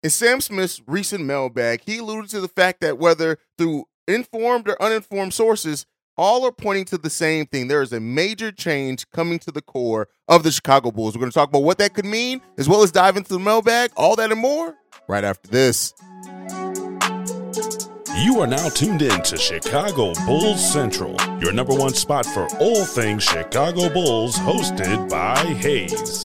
In Sam Smith's recent mailbag, he alluded to the fact that whether through informed or uninformed sources, all are pointing to the same thing. There is a major change coming to the core of the Chicago Bulls. We're going to talk about what that could mean, as well as dive into the mailbag, all that and more, right after this. You are now tuned in to Chicago Bulls Central, your number one spot for all things Chicago Bulls, hosted by Haize.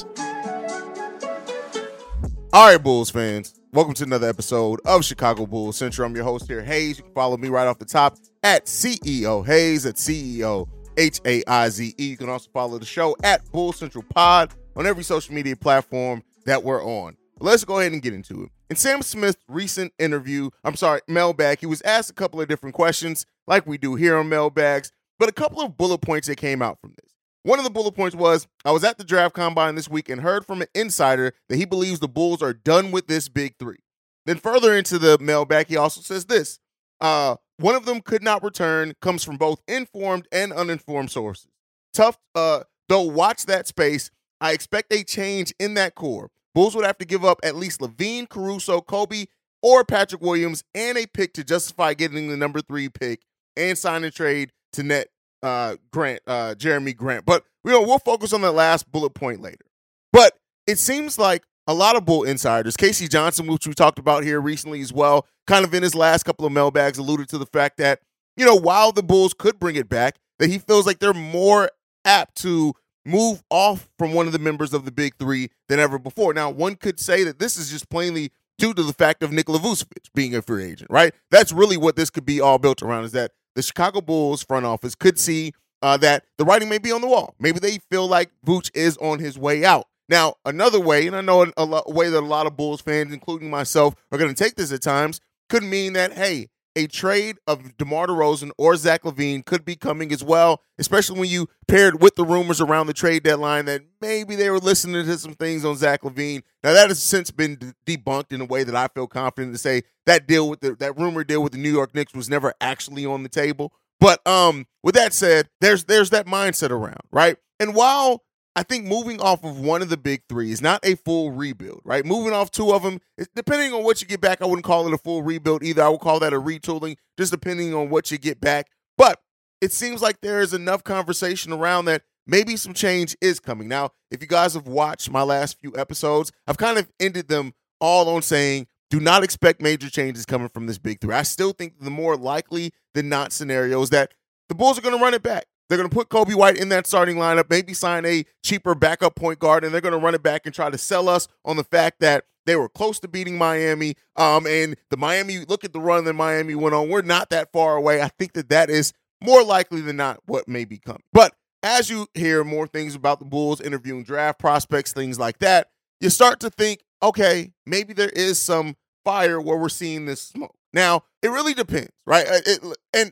All right, Bulls fans, welcome to another episode of Chicago Bulls Central. I'm your host here, Haize. You can follow me right off the top at CEO Haize at CEO H A I Z E. You can also follow the show at Bull Central Pod on every social media platform that we're on. But let's go ahead and get into it. In Sam Smith's recent interview, I'm sorry, mailbag, he was asked a couple of different questions, like we do here on mailbags, but a couple of bullet points that came out from this. One of the bullet points was I was at the draft combine this week and heard from an insider that he believes the Bulls are done with this big three. Then further into the mailbag, he also says this. Uh, one of them could not return, comes from both informed and uninformed sources. Tough, uh, though, watch that space. I expect a change in that core. Bulls would have to give up at least LaVine, Caruso, Coby, or Patrick Williams and a pick to justify getting the number three pick and sign a trade to net uh, Grant, uh, Jerami Grant. But you know, we'll focus on that last bullet point later. But it seems like a lot of Bull insiders, Casey Johnson, which we talked about here recently as well, kind of in his last couple of mailbags, alluded to the fact that you know while the Bulls could bring it back, that he feels like they're more apt to move off from one of the members of the Big Three than ever before. Now, one could say that this is just plainly due to the fact of Nikola Vucevic being a free agent, right? That's really what this could be all built around is that the Chicago Bulls front office could see uh, that the writing may be on the wall. Maybe they feel like Vooch is on his way out. Now, another way, and I know a, a way that a lot of Bulls fans, including myself, are going to take this at times, could mean that, hey, a trade of DeMar DeRozan or Zach LaVine could be coming as well, especially when you paired with the rumors around the trade deadline that maybe they were listening to some things on Zach LaVine. Now that has since been debunked in a way that I feel confident to say that deal with the, that rumor deal with the New York Knicks was never actually on the table. But um, with that said, there's there's that mindset around, right? And while I think moving off of one of the big three is not a full rebuild, right? Moving off two of them, depending on what you get back, I wouldn't call it a full rebuild either. I would call that a retooling, just depending on what you get back. But it seems like there is enough conversation around that maybe some change is coming. Now, if you guys have watched my last few episodes, I've kind of ended them all on saying do not expect major changes coming from this big three. I still think the more likely than not scenario is that the Bulls are going to run it back. They're going to put Coby White in that starting lineup, maybe sign a cheaper backup point guard, and they're going to run it back and try to sell us on the fact that they were close to beating Miami. Um, and the Miami, look at the run that Miami went on. We're not that far away. I think that that is more likely than not what may be coming. But as you hear more things about the Bulls interviewing draft prospects, things like that, you start to think, okay, maybe there is some fire where we're seeing this smoke. Now, it really depends, right? It, and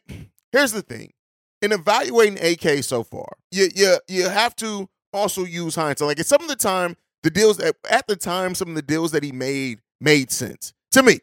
here's the thing in evaluating AK so far, you you you have to also use hindsight. Like at some of the time, the deals that at the time, some of the deals that he made made sense to me.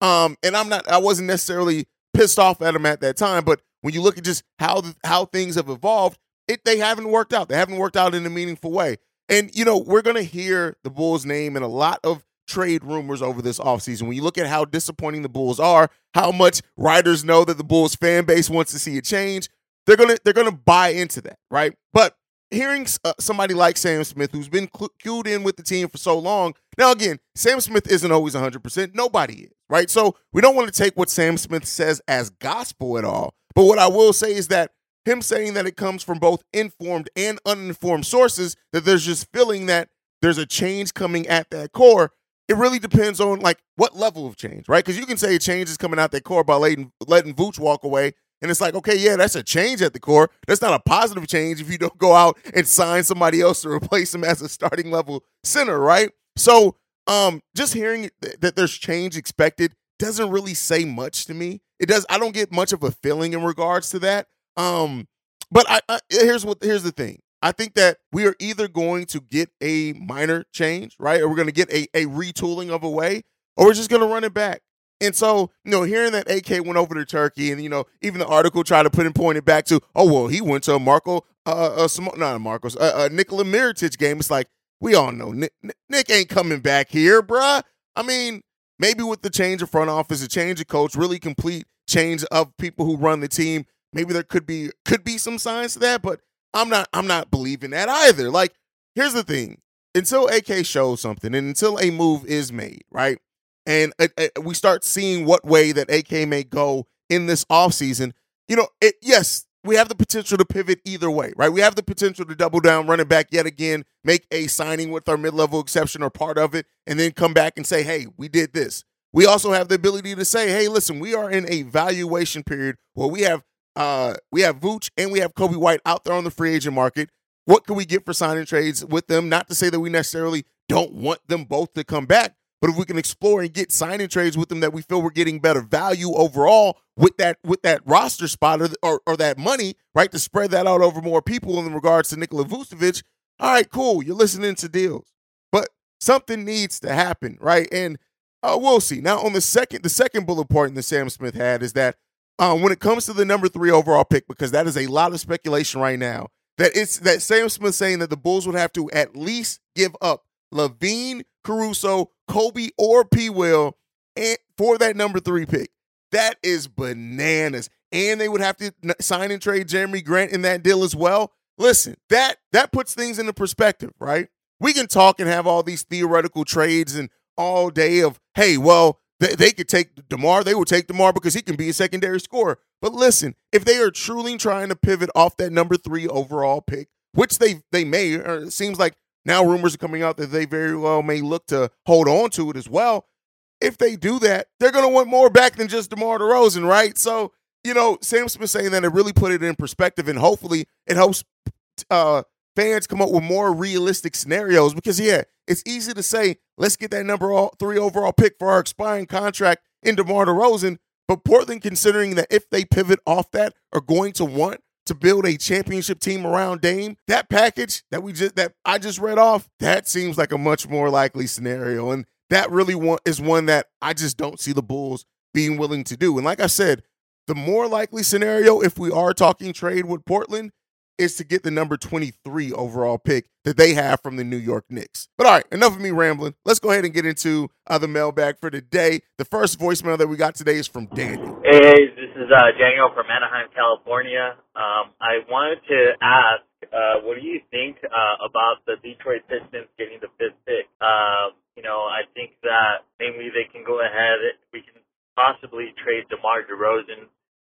Um, and I'm not, I wasn't necessarily pissed off at him at that time, but when you look at just how how things have evolved, it they haven't worked out. They haven't worked out in a meaningful way. And you know, we're gonna hear the Bulls' name in a lot of trade rumors over this offseason. When you look at how disappointing the Bulls are, how much writers know that the Bulls fan base wants to see a change, they're gonna they're gonna buy into that, right? But hearing uh, somebody like Sam Smith, who's been cued in with the team for so long, now again, Sam Smith isn't always 100. percent Nobody is, right? So we don't want to take what Sam Smith says as gospel at all. But what I will say is that him saying that it comes from both informed and uninformed sources, that there's just feeling that there's a change coming at that core. It really depends on like what level of change, right? Because you can say a change is coming out that core by letting letting Vooch walk away, and it's like, okay, yeah, that's a change at the core. That's not a positive change if you don't go out and sign somebody else to replace him as a starting level center, right? So, um, just hearing that there's change expected doesn't really say much to me. It does. I don't get much of a feeling in regards to that. Um, but I, I here's what here's the thing. I think that we are either going to get a minor change, right, or we're going to get a a retooling of a way, or we're just going to run it back. And so, you know, hearing that AK went over to Turkey, and you know, even the article tried to put and point it back to, oh well, he went to a Marco, uh, uh a, not a Marcos, a, a Nikola Mirotic game. It's like we all know Nick, Nick ain't coming back here, bruh. I mean, maybe with the change of front office, a change of coach, really complete change of people who run the team, maybe there could be could be some signs to that, but I'm not I'm not believing that either. Like, here's the thing. Until AK shows something and until a move is made, right? And uh, uh, we start seeing what way that AK may go in this offseason, you know, it, yes, we have the potential to pivot either way, right? We have the potential to double down, run it back yet again, make a signing with our mid level exception or part of it, and then come back and say, hey, we did this. We also have the ability to say, hey, listen, we are in a valuation period where we have uh we have Vooch and we have Coby White out there on the free agent market. What can we get for signing trades with them? Not to say that we necessarily don't want them both to come back, but if we can explore and get signing trades with them that we feel we're getting better value overall with that with that roster spot or, or, or that money, right, to spread that out over more people in regards to Nikola Vucevic, all right, cool, you're listening to deals. But something needs to happen, right? And uh, we'll see. Now, on the second, the second bullet point that Sam Smith had is that um, when it comes to the number three overall pick, because that is a lot of speculation right now, that it's that Sam Smith saying that the Bulls would have to at least give up LaVine, Caruso, Coby, or P. Will for that number three pick. That is bananas. And they would have to sign and trade Jerami Grant in that deal as well. Listen, that that puts things into perspective, right? We can talk and have all these theoretical trades and all day of, hey, well, they, they could take DeMar. They would take DeMar because he can be a secondary scorer. But listen, if they are truly trying to pivot off that number three overall pick, which they they may, or it seems like now rumors are coming out that they very well may look to hold on to it as well. If they do that, they're going to want more back than just DeMar DeRozan, right? So, you know, Sam Smith saying that it really put it in perspective, and hopefully it helps uh, fans come up with more realistic scenarios. Because yeah, it's easy to say let's get that number three overall pick for our expiring contract in DeMar DeRozan, but Portland, considering that if they pivot off that, are going to want to build a championship team around Dame, that package that we just that I just read off, that seems like a much more likely scenario. And that really one, is one that I just don't see the Bulls being willing to do. And like I said, the more likely scenario, if we are talking trade with Portland, is to get the number 23 overall pick that they have from the New York Knicks. But all right, enough of me rambling. Let's go ahead and get into uh, the mailbag for today. The first voicemail that we got today is from Daniel. Hey, uh, Daniel from Anaheim, California. Um, I wanted to ask, uh, what do you think uh, about the Detroit Pistons getting the fifth pick? Um, you know, I think that maybe they can go ahead. We can possibly trade DeMar DeRozan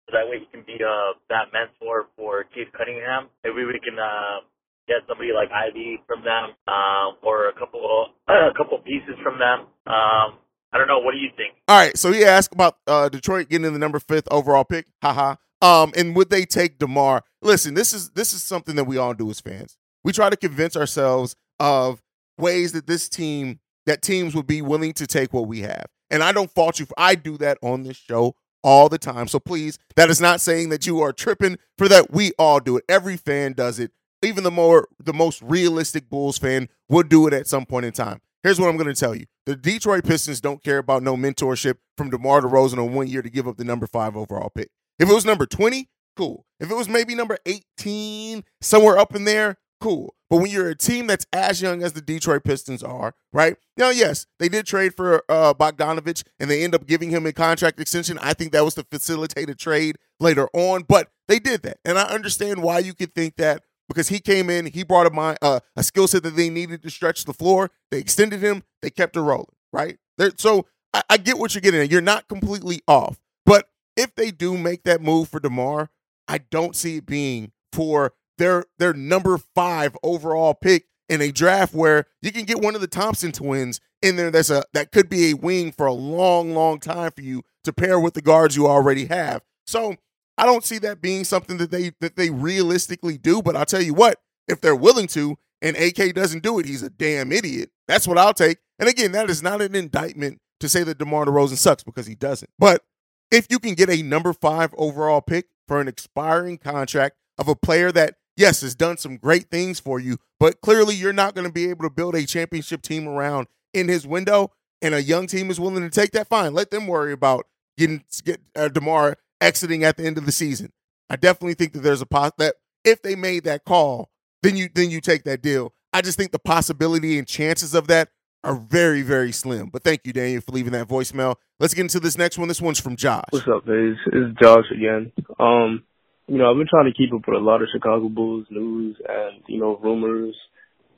so that way he can be uh, that mentor for Cade Cunningham. Maybe we can uh, get somebody like Ivey from them, uh, or a couple a couple pieces from them. Um, I don't know. What do you think? All right. So he asked about uh, Detroit getting the number fifth overall pick. Haha. Um, and would they take Demar? Listen, this is this is something that we all do as fans. We try to convince ourselves of ways that this team that teams would be willing to take what we have. And I don't fault you for I do that on this show all the time. So please, that is not saying that you are tripping for that. We all do it. Every fan does it. Even the more the most realistic Bulls fan would do it at some point in time. Here's what I'm going to tell you. The Detroit Pistons don't care about no mentorship from DeMar DeRozan on one year to give up the number 5 overall pick. If it was number 20, cool. If it was maybe number 18, somewhere up in there, cool. But when you're a team that's as young as the Detroit Pistons are, right? Now, yes, they did trade for uh, Bogdanovic and they end up giving him a contract extension. I think that was to facilitate a trade later on, but they did that. And I understand why you could think that because he came in, he brought a, mind, uh, a skill set that they needed to stretch the floor. They extended him, they kept it rolling, right? They're, so I, I get what you're getting at. You're not completely off. But if they do make that move for DeMar, I don't see it being for their their number five overall pick in a draft where you can get one of the Thompson twins in there that's a that could be a wing for a long, long time for you to pair with the guards you already have. So I don't see that being something that they that they realistically do. But I'll tell you what, if they're willing to, and AK doesn't do it, he's a damn idiot. That's what I'll take. And again, that is not an indictment to say that DeMar DeRozan sucks because he doesn't. But if you can get a number five overall pick for an expiring contract of a player that yes, has done some great things for you, but clearly you're not going to be able to build a championship team around in his window. And a young team is willing to take that. Fine, let them worry about getting get uh, Demar exiting at the end of the season. I definitely think that there's a pos- that if they made that call, then you then you take that deal. I just think the possibility and chances of that are very, very slim. But thank you, Daniel, for leaving that voicemail. Let's get into this next one. This one's from Josh. What's up, guys? It's Josh again. Um, you know, I've been trying to keep up with a lot of Chicago Bulls news and, you know, rumors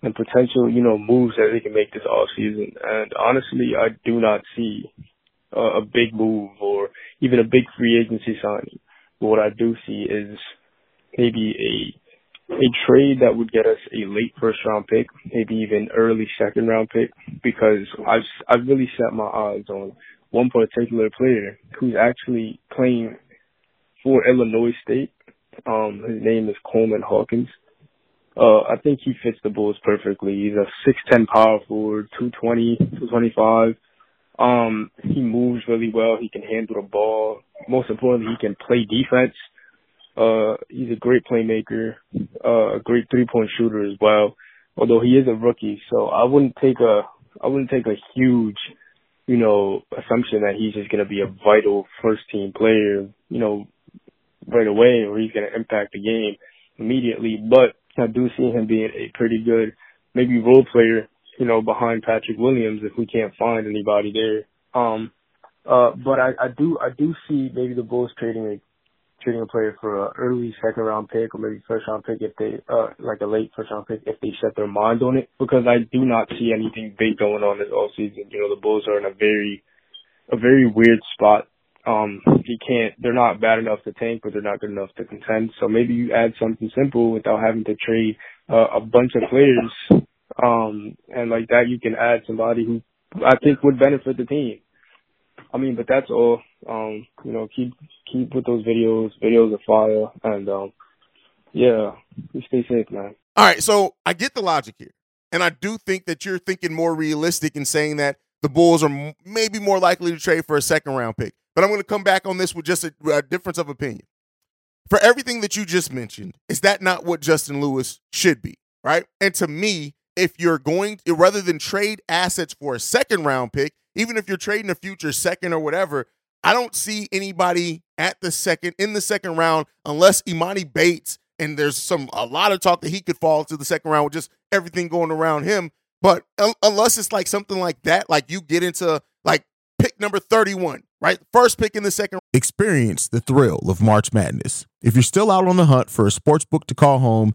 and potential, you know, moves that they can make this off season. And honestly, I do not see a, big move or even a big free agency signing. But what I do see is maybe a a trade that would get us a late first round pick, maybe even early second round pick, because I've I've really set my eyes on one particular player who's actually playing for Illinois State. Um, his name is Coleman Hawkins. Uh, I think he fits the Bulls perfectly. He's a 6'10 power forward, 220, 225. Um, he moves really well. He can handle the ball. Most importantly, he can play defense. Uh, he's a great playmaker, uh, a great three point shooter as well. Although he is a rookie, so I wouldn't take a, I wouldn't take a huge, you know, assumption that he's just going to be a vital first team player, you know, right away, or he's going to impact the game immediately. But I do see him being a pretty good, maybe role player, you know, behind Patrick Williams if we can't find anybody there. Um, uh, but I, I do, I do see maybe the Bulls trading a trading a player for an early second round pick or maybe first round pick if they uh like a late first round pick if they set their mind on it because I do not see anything big going on this all season. You know, the Bulls are in a very a very weird spot. Um you can't they're not bad enough to tank but they're not good enough to contend. So maybe you add something simple without having to trade uh, a bunch of players. Um and like that you can add somebody who I think would benefit the team. I mean, but that's all. Um, you know, keep keep with those videos. Videos are fire, and um, yeah, stay safe, man. All right, so I get the logic here, and I do think that you're thinking more realistic in saying that the Bulls are maybe more likely to trade for a second round pick. But I'm going to come back on this with just a, a difference of opinion. For everything that you just mentioned, is that not what Justin Lewis should be, right? And to me, if you're going to, rather than trade assets for a second round pick, even if you're trading a future second or whatever, I don't see anybody at the second in the second round unless Emoni Bates and there's some a lot of talk that he could fall to the second round with just everything going around him. But unless it's like something like that, like you get into like pick number 31, right? First pick in the second. Experience the thrill of March Madness. If you're still out on the hunt for a sports book to call home,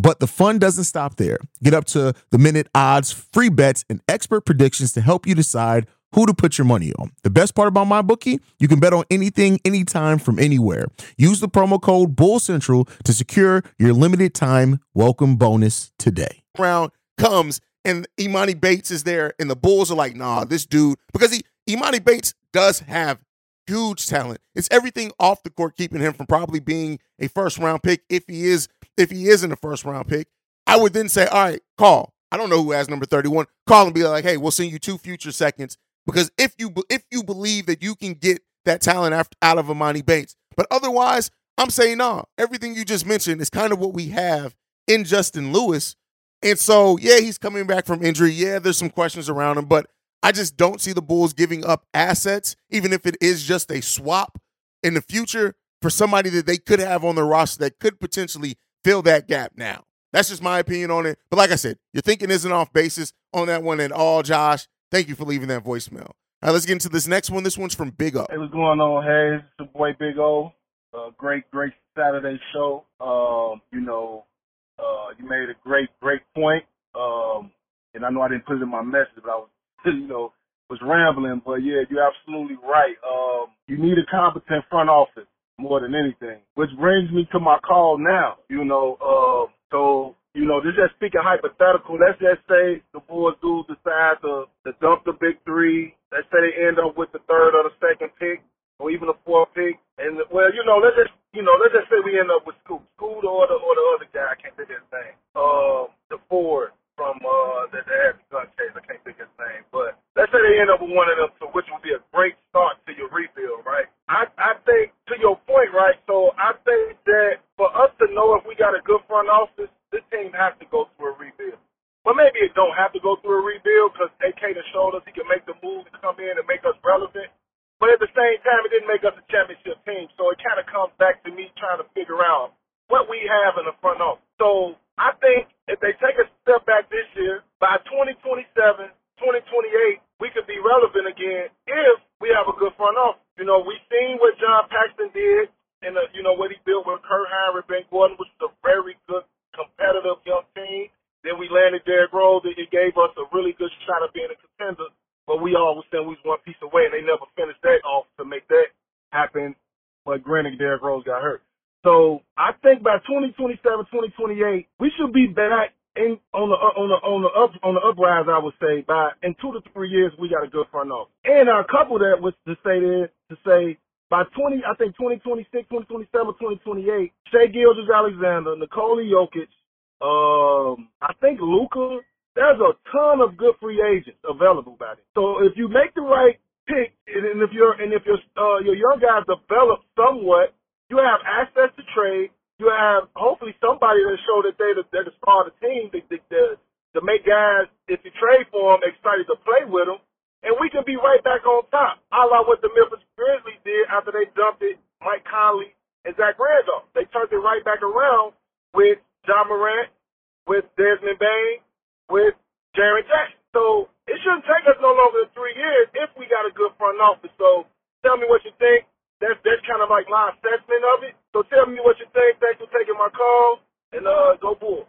but the fun doesn't stop there. Get up to the minute odds, free bets, and expert predictions to help you decide who to put your money on. The best part about MyBookie, you can bet on anything, anytime, from anywhere. Use the promo code Bull Central to secure your limited time welcome bonus today. Round comes and Emoni Bates is there, and the Bulls are like, nah, this dude, because he Emoni Bates does have huge talent. It's everything off the court keeping him from probably being a first round pick if he is if he is in the first round pick, I would then say, all right, call. I don't know who has number 31. Call and be like, hey, we'll send you two future seconds. Because if you if you believe that you can get that talent after, out of Emoni Bates, but otherwise, I'm saying. Nah, everything you just mentioned is kind of what we have in Justin Lewis. And so, yeah, he's coming back from injury. Yeah, there's some questions around him, but I just don't see the Bulls giving up assets, even if it is just a swap in the future for somebody that they could have on their roster that could potentially fill that gap now. That's just my opinion on it. But like I said, your thinking isn't off basis on that one at all, Josh. Thank you for leaving that voicemail. All right, let's get into this next one. This one's from Big O. Hey, what's going on? Hey, it's your boy Big O. Uh, great, great Saturday show. Um, you know, uh, you made a great, great point. Um, and I know I didn't put it in my message, but I was, you know, was rambling. But yeah, you're absolutely right. Um, you need a competent front office more than anything. Which brings me to my call now. You know, uh, so you know, this just speaking hypothetical. Let's just say the Bulls do decide to, to dump the big three. Let's say they end up with the third or the second pick, or even the fourth pick. And well, you know, let's just you know, let's just say we end up with Scoot, Scoot or the or the other guy. I can't think his name. Um, the Ford. from uh had the gun case. I can't think his name, but let's say they end up with one of them, so which would be a great start to your rebuild, right? I I think to your point, right? So I think that for us to know if we got a good front office, this team has to go through a rebuild. But maybe it don't have to go through a rebuild because AK has showed us he can make the move to come in and make us relevant. But at the same time, it didn't make us a championship team. So it kind of comes back to me trying to figure out what we have in the front office. So I think if they take a step back this year, by 2027, 2028, we could be relevant again if we have a good front office. You know, we've seen what John Paxson did and, uh, you know, what he built with Kirk Hinrich, Ben Gordon, which is a very good competitive young team. Then we landed Derrick Rose. It gave us a really good shot of being a contender. But we always said we was one piece away, and they never finished that off to make that happen. But granted, Derrick Rose got hurt. So I think by 2027, 2028, we should be back in on the on the on the up on the uprise. I would say by in two to three years, we got a good front office. And I couple that with to say this to say by 20, I think 2026, 2027, 2028, Shai Gilgeous-Alexander, Nikola Jokic, um, I think Luka. There's a ton of good free agents available by then. So if you make the right pick, and if you're and if your uh, your young guys develop somewhat, you have access to trade. You have hopefully somebody that show that they they're the star of the team to, to, to make guys if you trade for them excited to play with them, and we can be right back on top. A la what the Memphis Grizzlies did after they dumped it Mike Conley and Zach Randolph. They turned it right back around with Ja Morant, with Desmond Bane, with Jaren Jackson. So it shouldn't take us no longer than three years if we got a good front office. So tell me what you think. That's that's kind of like my assessment of it. So tell me what you think. Thanks for taking my call and uh go Bulls.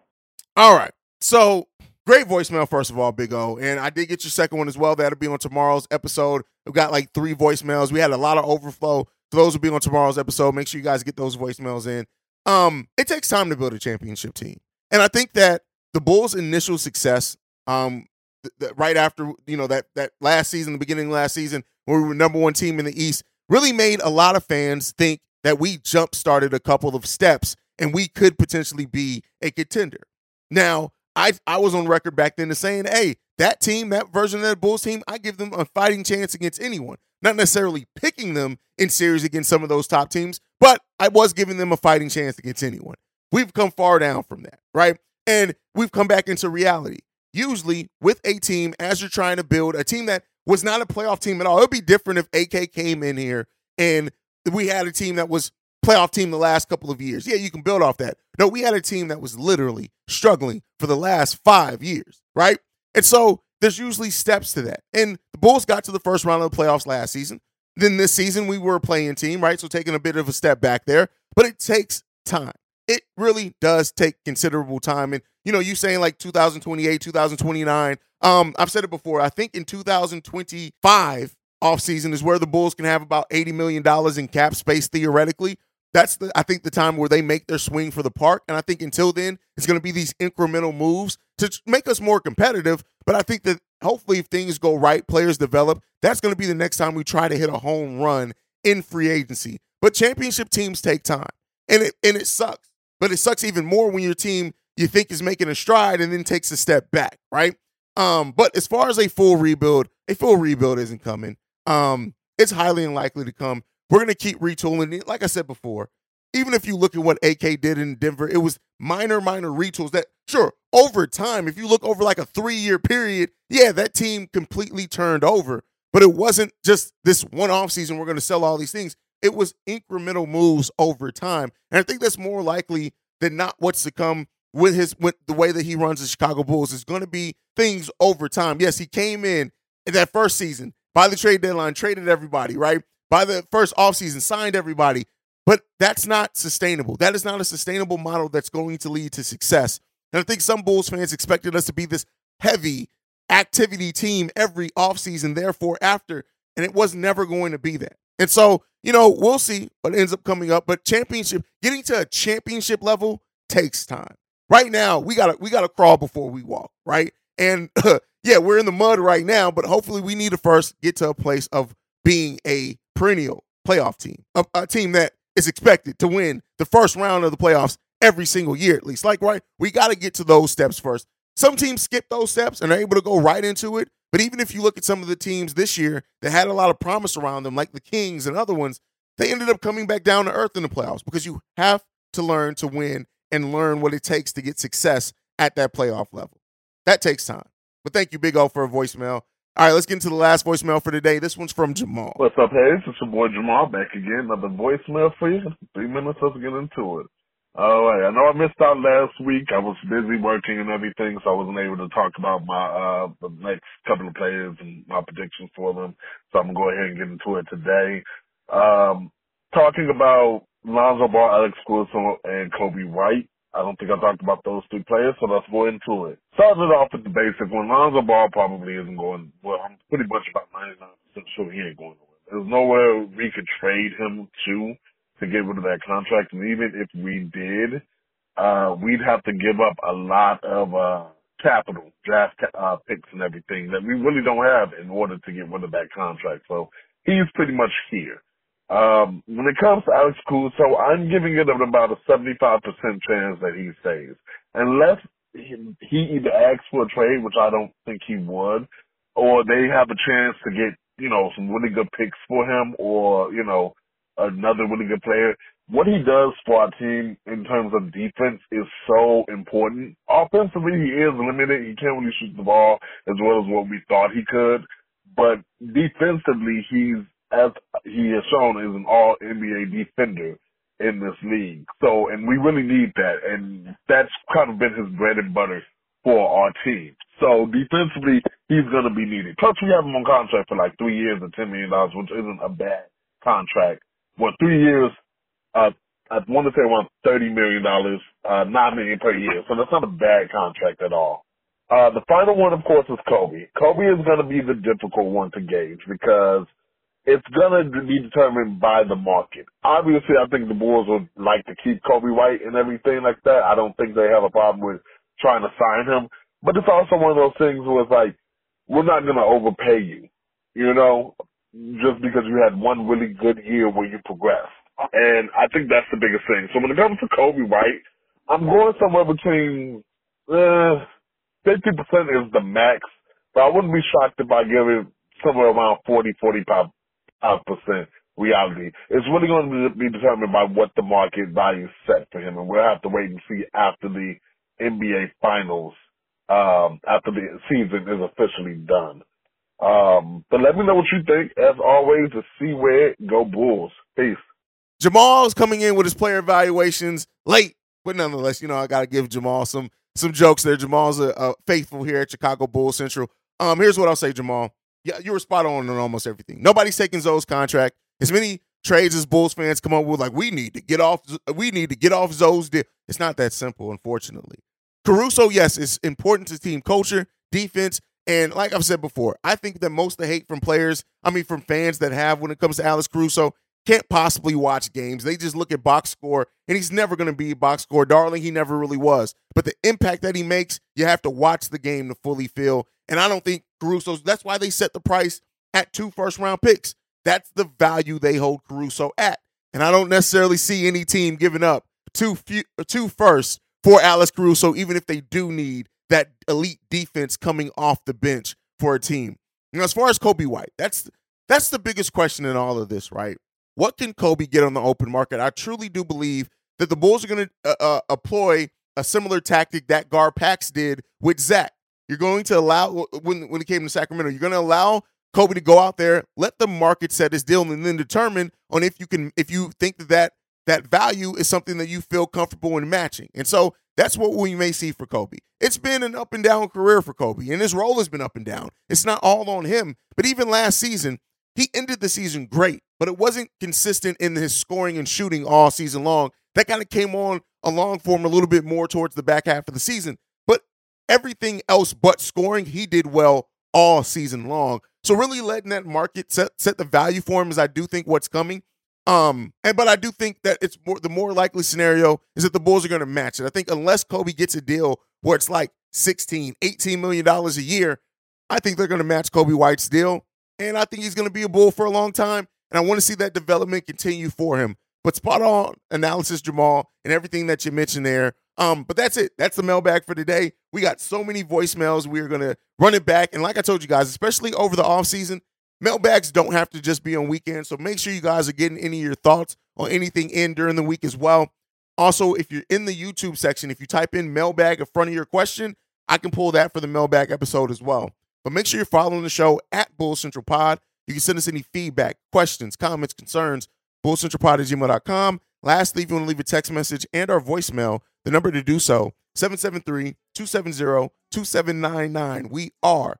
All right. So great voicemail, first of all, Big O. And I did get your second one as well. That'll be on tomorrow's episode. We've got like three voicemails. We had a lot of overflow. So those will be on tomorrow's episode. Make sure you guys get those voicemails in. Um, it takes time to build a championship team. And I think that the Bulls' initial success, um, th- th- right after you know that that last season, the beginning of last season, when we were number one team in the East, really made a lot of fans think that we jump started a couple of steps and we could potentially be a contender. Now, I I was on record back then to saying, hey, that team, that version of that Bulls team, I give them a fighting chance against anyone. Not necessarily picking them in series against some of those top teams, but I was giving them a fighting chance against anyone. We've come far down from that, right? And we've come back into reality. Usually, with a team, as you're trying to build a team that was not a playoff team at all, it would be different if AK came in here and we had a team that was playoff team the last couple of years. Yeah, you can build off that. No, we had a team that was literally struggling for the last five years, right? And so there's usually steps to that. And the Bulls got to the first round of the playoffs last season. Then this season, we were a playing team, right? So taking a bit of a step back there, but it takes time it really does take considerable time. And you know, you saying like 2028, 2029. Um, I've said it before. I think in 2025 offseason is where the Bulls can have about 80 million dollars in cap space theoretically. That's the I think the time where they make their swing for the park. And I think until then, it's going to be these incremental moves to make us more competitive. But I think that hopefully, if things go right, players develop. That's going to be the next time we try to hit a home run in free agency. But championship teams take time, and it and it sucks but it sucks even more when your team you think is making a stride and then takes a step back, right? Um, but as far as a full rebuild, a full rebuild isn't coming. Um, it's highly unlikely to come. We're gonna keep retooling. Like I said before, even if you look at what AK did in Denver, it was minor, minor retools that sure, over time, if you look over like a three-year period, yeah, that team completely turned over. But it wasn't just this one off season, we're gonna sell all these things. It was incremental moves over time. And I think that's more likely than not what's to come with his with the way that he runs the Chicago Bulls is going to be things over time. Yes, he came in in that first season by the trade deadline, traded everybody, right? By the first offseason, signed everybody. But that's not sustainable. That is not a sustainable model that's going to lead to success. And I think some Bulls fans expected us to be this heavy activity team every offseason, therefore, after. And it was never going to be that. And so, you know, we'll see what ends up coming up. But championship, getting to a championship level takes time. Right now, we gotta we gotta crawl before we walk, right? And uh, yeah, we're in the mud right now, but hopefully we need to first get to a place of being a perennial playoff team, a, a team that is expected to win the first round of the playoffs every single year, at least. Like, right, we got to get to those steps first. Some teams skip those steps and are able to go right into it. But even if you look at some of the teams this year that had a lot of promise around them, like the Kings and other ones, they ended up coming back down to earth in the playoffs because you have to learn to win and learn what it takes to get success at that playoff level. That takes time. But thank you, Big O, for a voicemail. All right, let's get into the last voicemail for today. This one's from Jamal. What's up, Haize? It's your boy Jamal back again. Another voicemail for you. Three minutes, let's get into it. All right, I know I missed out last week. I was busy working and everything, so I wasn't able to talk about my uh the next couple of players and my predictions for them. So I'm gonna go ahead and get into it today. Um, talking about Lonzo Ball, Alex Caruso, and Coby White. I don't think I talked about those three players, so let's go into it. Starting it off with the basics. When Lonzo Ball probably isn't going, well, I'm pretty much about 99% sure he ain't going nowhere. There's nowhere we could trade him to to get rid of that contract. And even if we did, uh, we'd have to give up a lot of, uh, capital, draft, uh, picks and everything that we really don't have in order to get rid of that contract. So he's pretty much here. Um, when it comes to Alex Caruso, I'm giving it about a 75% chance that he stays. Unless he, he either asks for a trade, which I don't think he would, or they have a chance to get, you know, some really good picks for him or, you know, another really good player. What he does for our team in terms of defense is so important. Offensively, he is limited. He can't really shoot the ball as well as what we thought he could. But defensively, he's as he has shown, is an all NBA defender in this league. So, and we really need that. And that's kind of been his bread and butter for our team. So defensively, he's going to be needed. Plus, we have him on contract for like three years and $10 million, which isn't a bad contract. Well, three years, uh, I want to say around $30 million, uh, 9 million per year. So that's not a bad contract at all. Uh, the final one, of course, is Coby. Coby is going to be the difficult one to gauge because – it's gonna be determined by the market. Obviously, I think the Bulls would like to keep Coby White and everything like that. I don't think they have a problem with trying to sign him, but it's also one of those things where it's like, we're not gonna overpay you, you know, just because you had one really good year where you progressed. And I think that's the biggest thing. So when it comes to Coby, White, I'm going somewhere between, uh, 50% is the max, but I wouldn't be shocked if I give it somewhere around 40, 45 percent reality. It's really going to be determined by what the market value is set for him, and we'll have to wait and see after the NBA Finals, um, after the season is officially done. Um, but let me know what you think. As always, see where it go Bulls. Peace. Jamal's coming in with his player evaluations late, but nonetheless, you know I got to give Jamal some some jokes there. Jamal's a, a faithful here at Chicago Bulls Central. Um, here's what I'll say, Jamal yeah, you were spot on on almost everything. Nobody's taking Zo's contract. As many trades as Bulls fans come up with, like we need to get off, we need to get off Zo's deal. It's not that simple, unfortunately. Caruso, yes, is important to team culture, defense, and like I've said before, I think that most of the hate from players, I mean from fans that have when it comes to Alex Caruso, can't possibly watch games. They just look at box score, and he's never going to be box score darling. He never really was. But the impact that he makes, you have to watch the game to fully feel. And I don't think Caruso's. That's why they set the price at two first round picks. That's the value they hold Caruso at. And I don't necessarily see any team giving up two few, two firsts for Alex Caruso, even if they do need that elite defense coming off the bench for a team. Now, as far as Coby White, that's that's the biggest question in all of this, right? What can Coby get on the open market? I truly do believe that the Bulls are going to uh, uh, employ a similar tactic that Garpax did with Zach. You're going to allow when when it came to Sacramento, you're going to allow Coby to go out there, let the market set his deal, and then determine on if you can if you think that that, that value is something that you feel comfortable in matching. And so that's what we may see for Coby. It's been an up and down career for Coby, and his role has been up and down. It's not all on him, but even last season, he ended the season great, but it wasn't consistent in his scoring and shooting all season long. That kind of came on along for him a little bit more towards the back half of the season But everything else but scoring, he did well all season long. So really letting that market set set the value for him is I do think what's coming. Um, and but I do think that it's more the more likely scenario is that the Bulls are going to match it. I think unless Coby gets a deal where it's like 16, 18 million dollars a year, I think they're going to match Coby White's deal. And I think he's going to be a bull for a long time. And I want to see that development continue for him. But spot on analysis, Jamal, and everything that you mentioned there. Um, but that's it. That's the mailbag for today. We got so many voicemails. We are gonna run it back. And like I told you guys, especially over the off season, mailbags don't have to just be on weekends. So make sure you guys are getting any of your thoughts on anything in during the week as well. Also, if you're in the YouTube section, if you type in mailbag in front of your question, I can pull that for the mailbag episode as well. But make sure you're following the show at Bull Central Pod. You can send us any feedback, questions, comments, concerns, bullcentralpod at gmail.com. Lastly, if you want to leave a text message and our voicemail, the number to do so, 773-270-2799. We are